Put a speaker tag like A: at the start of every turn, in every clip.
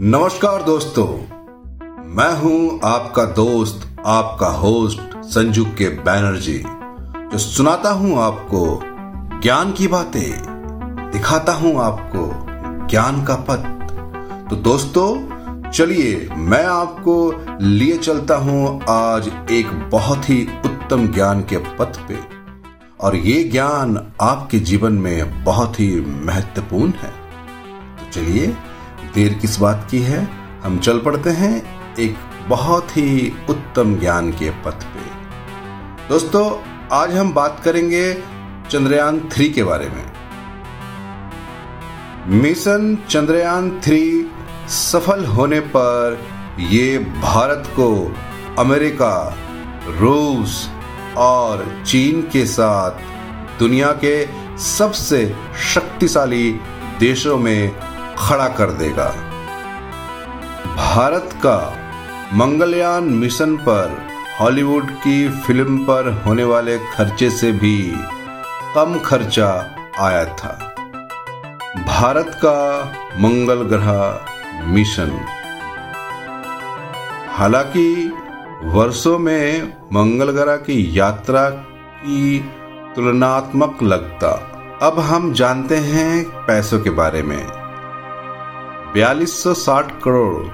A: नमस्कार दोस्तों, मैं हूँ आपका दोस्त, आपका होस्ट संजू के बैनर्जी, जो सुनाता हूँ आपको ज्ञान की बातें, दिखाता हूँ आपको ज्ञान का पथ। तो दोस्तों, चलिए मैं आपको लिए चलता हूँ आज एक बहुत ही उत्तम ज्ञान के पथ पे। और ये ज्ञान आपके जीवन में बहुत ही महत्वपूर्ण है। चलिए, देर किस बात की है? हम चल पड़ते हैं एक बहुत ही उत्तम ज्ञान के पथ पे। दोस्तों, आज हम बात करेंगे चंद्रयान थ्री के बारे में। मिशन चंद्रयान थ्री सफल होने पर ये भारत को अमेरिका, रूस और चीन के साथ दुनिया के सबसे शक्तिशाली देशों में खड़ा कर देगा। भारत का मंगलयान मिशन पर हॉलीवुड की फ़िल्म पर होने वाले खर्चे से भी कम खर्चा आया था। भारत का मंगल ग्रह मिशन। हालाँकि वर्षों में मंगल ग्रह की यात्रा की तुलनात्मक लगता। अब हम जानते हैं पैसों के बारे में। 4260 करोड़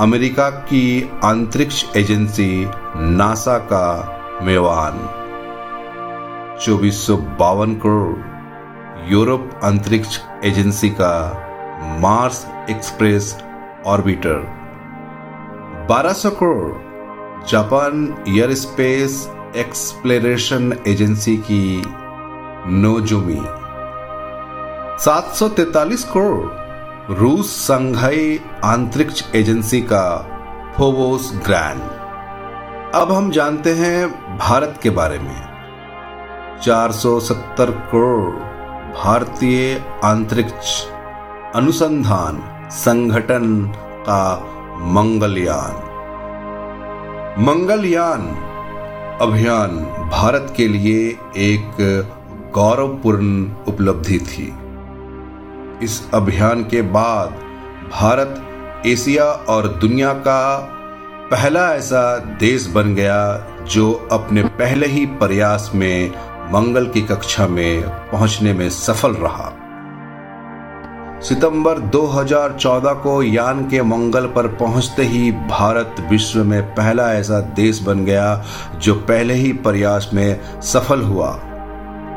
A: अमेरिका की अंतरिक्ष एजेंसी नासा का मेवान। चौबीस करोड़ यूरोप अंतरिक्ष एजेंसी का Mars express orbiter. 1200 crore Japan aerospace exploration agency की नोजुमी। 743 करोड़ रूस संघाई अंतरिक्ष एजेंसी का फोवोस ग्रैंड। अब हम जानते हैं भारत के बारे में। 470 करोड़ भारतीय अंतरिक्ष अनुसंधान संगठन का मंगलयान। मंगलयान अभियान भारत के लिए एक गौरवपूर्ण उपलब्धि थी। इस अभियान के बाद भारत, एशिया और दुनिया का पहला ऐसा देश बन गया जो अपने पहले ही प्रयास में मंगल की कक्षा में पहुँचने में सफल रहा। सितंबर 2014 को यान के मंगल पर पहुँचते ही भारत विश्व में पहला ऐसा देश बन गया जो पहले ही प्रयास में सफल हुआ।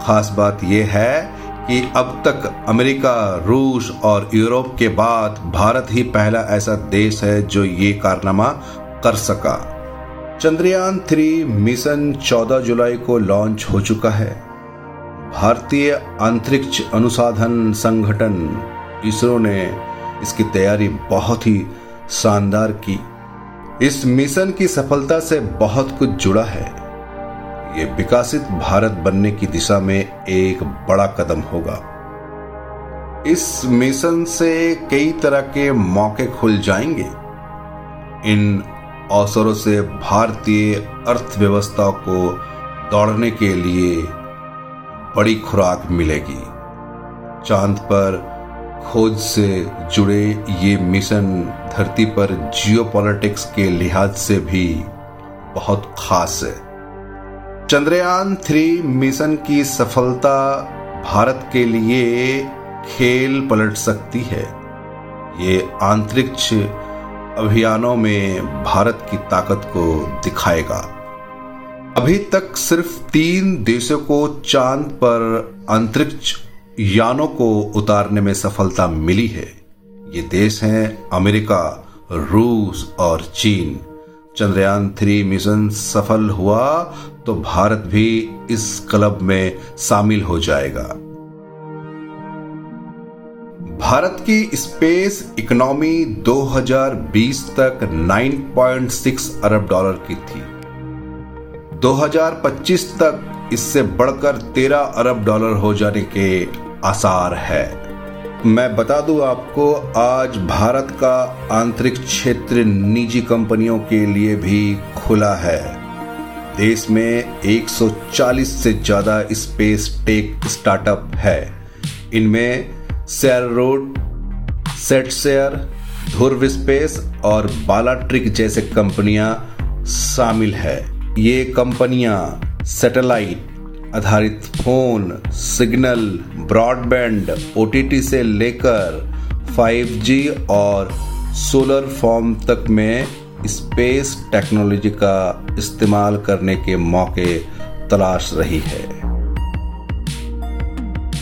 A: खास बात यह है कि अब तक अमेरिका, रूस और यूरोप के बाद भारत ही पहला ऐसा देश है जो ये कारनामा कर सका। चंद्रयान थ्री मिशन 14 जुलाई को लॉन्च हो चुका है। भारतीय अंतरिक्ष अनुसाधन संगठन इसरो ने इसकी तैयारी बहुत ही शानदार की। इस मिशन की सफलता से बहुत कुछ जुड़ा है। ये विकासित भारत बनने की दिशा में एक बड़ा कदम होगा। इस मिशन से कई तरह के मौके खुल जाएँगे। इन अवसरों से भारतीय अर्थव्यवस्था को दौड़ने के लिए बड़ी खुराक मिलेगी। चाँद पर खोज से जुड़े ये मिशन धरती पर जियो के लिहाज से भी बहुत खास है। चंद्रयान थ्री मिशन की सफलता भारत के लिए खेल पलट सकती है। ये अंतरिक्ष अभियानों में भारत की ताकत को दिखाएगा। अभी तक सिर्फ़ तीन देशों को चाँद पर अंतरिक्ष यानों को उतारने में सफलता मिली है। ये देश हैं अमेरिका, रूस और चीन। चंद्रयान थ्री मिशन सफल हुआ तो भारत भी इस क्लब में शामिल हो जाएगा। भारत की स्पेस इकोनॉमी 2020 तक 9.6 अरब डॉलर की थी। 2025 तक इससे बढ़कर 13 अरब डॉलर हो जाने के आसार है। मैं बता दूँ आपको, आज भारत का आंतरिक क्षेत्र निजी कंपनियों के लिए भी खुला है। देश में 140 से ज़्यादा स्पेस टेक स्टार्टअप है। इनमें सेर रोड, सेट सेयर ध्रुव स्पेस और बालाट्रिक जैसे कंपनियाँ शामिल है। ये कंपनियाँ सैटेलाइट आधारित फ़ोन, सिग्नल, ब्रॉडबैंड ओटीटी से लेकर 5G और सोलर फॉर्म तक में स्पेस टेक्नोलॉजी का इस्तेमाल करने के मौके तलाश रही है।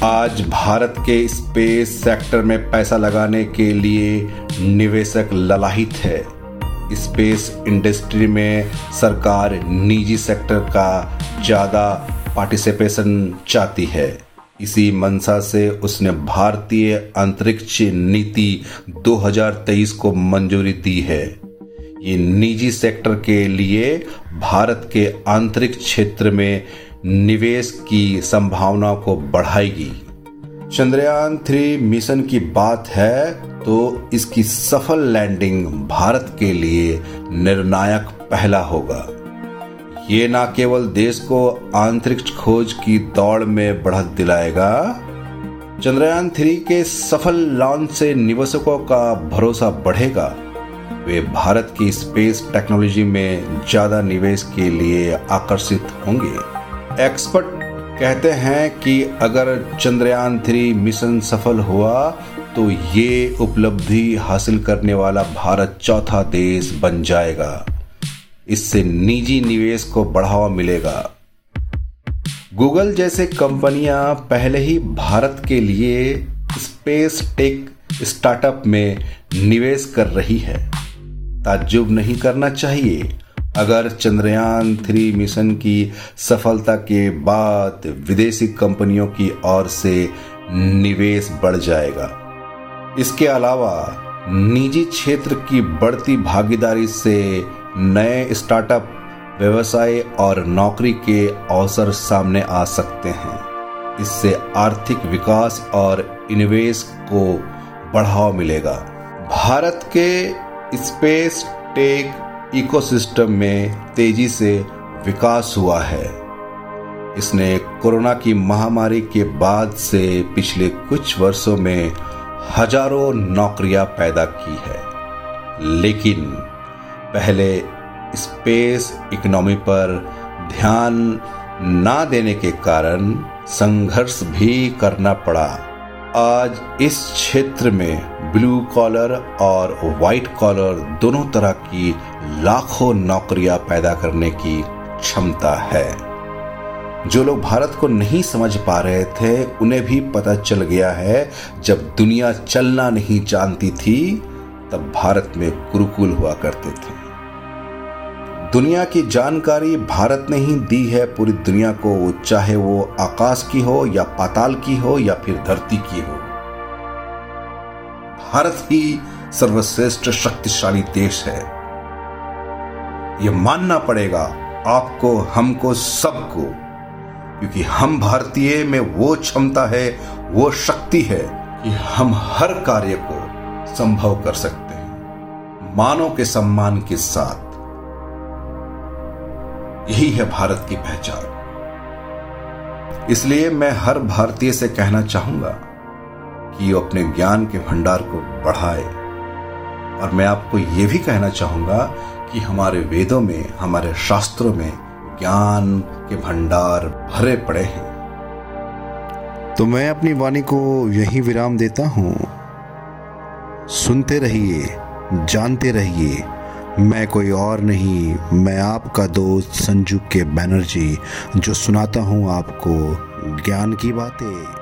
A: आज भारत के स्पेस सेक्टर में पैसा लगाने के लिए निवेशक ललाहित है। स्पेस इंडस्ट्री में सरकार निजी सेक्टर का ज़्यादा पार्टिसिपेशन चाहती है। इसी मंशा से उसने भारतीय अंतरिक्ष नीति 2023 को मंजूरी दी है। ये निजी सेक्टर के लिए भारत के आंतरिक क्षेत्र में निवेश की संभावना को बढ़ाएगी। चंद्रयान थ्री मिशन की बात है तो इसकी सफल लैंडिंग भारत के लिए निर्णायक पहला होगा। ये न केवल देश को आंतरिक खोज की दौड़ में बढ़त दिलाएगा, चंद्रयान थ्री के सफल लॉन्च से निवेशकों का भरोसा बढ़ेगा। वे भारत की स्पेस टेक्नोलॉजी में ज़्यादा निवेश के लिए आकर्षित होंगे। एक्सपर्ट कहते हैं कि अगर चंद्रयान थ्री मिशन सफल हुआ तो ये उपलब्धि हासिल करने वाला भारत चौथा देश बन जाएगा। इससे निजी निवेश को बढ़ावा मिलेगा। गूगल जैसे कंपनियाँ पहले ही भारत के लिए स्पेस टेक स्टार्टअप में निवेश कर रही है। ताज्जुब नहीं करना चाहिए। अगर चंद्रयान थ्री मिशन की सफलता के बाद विदेशी कंपनियों की ओर से निवेश बढ़ जाएगा। इसके अलावा निजी क्षेत्र की बढ़ती भागीदारी से नए स्टार्टअप, व्यवसाय और नौकरी के अवसर सामने आ सकते हैं। इससे आर्थिक विकास और इनिवेश को बढ़ावा मिलेगा। भारत के स्पेस टेक इकोसिस्टम में तेज़ी से विकास हुआ है। इसने कोरोना की महामारी के बाद से पिछले कुछ वर्षों में हज़ारों नौकरियाँ पैदा की है। लेकिन पहले स्पेस इकोनॉमी पर ध्यान ना देने के कारण संघर्ष भी करना पड़ा। आज इस क्षेत्र में ब्लू कॉलर और व्हाइट कॉलर दोनों तरह की लाखों नौकरियाँ पैदा करने की क्षमता है। जो लोग भारत को नहीं समझ पा रहे थे, उन्हें भी पता चल गया है, जब दुनिया चलना नहीं जानती थी, तब भारत में गुरुकुल हुआ करते थे। दुनिया की जानकारी भारत ने ही दी है पूरी दुनिया को, चाहे वो आकाश की हो या पाताल की हो या फिर धरती की हो। भारत ही सर्वश्रेष्ठ शक्तिशाली देश है। यह मानना पड़ेगा आपको, हमको, सबको, क्योंकि हम भारतीय में वो क्षमता है, वो शक्ति है कि हम हर कार्य को संभव कर सकते हैं। मानव के सम्मान के साथ। यही है भारत की पहचान। इसलिए मैं हर भारतीय से कहना चाहूँगा कि वो अपने ज्ञान के भंडार को बढ़ाए। और मैं आपको यह भी कहना चाहूँगा कि हमारे वेदों में, हमारे शास्त्रों में ज्ञान के भंडार भरे पड़े हैं।
B: तो मैं अपनी वाणी को यही विराम देता हूँ। सुनते रहिए, जानते रहिए मैं कोई और नहीं, मैं आपका दोस्त संजू के बैनर्जी, जो सुनाता हूँ आपको ज्ञान की बातें।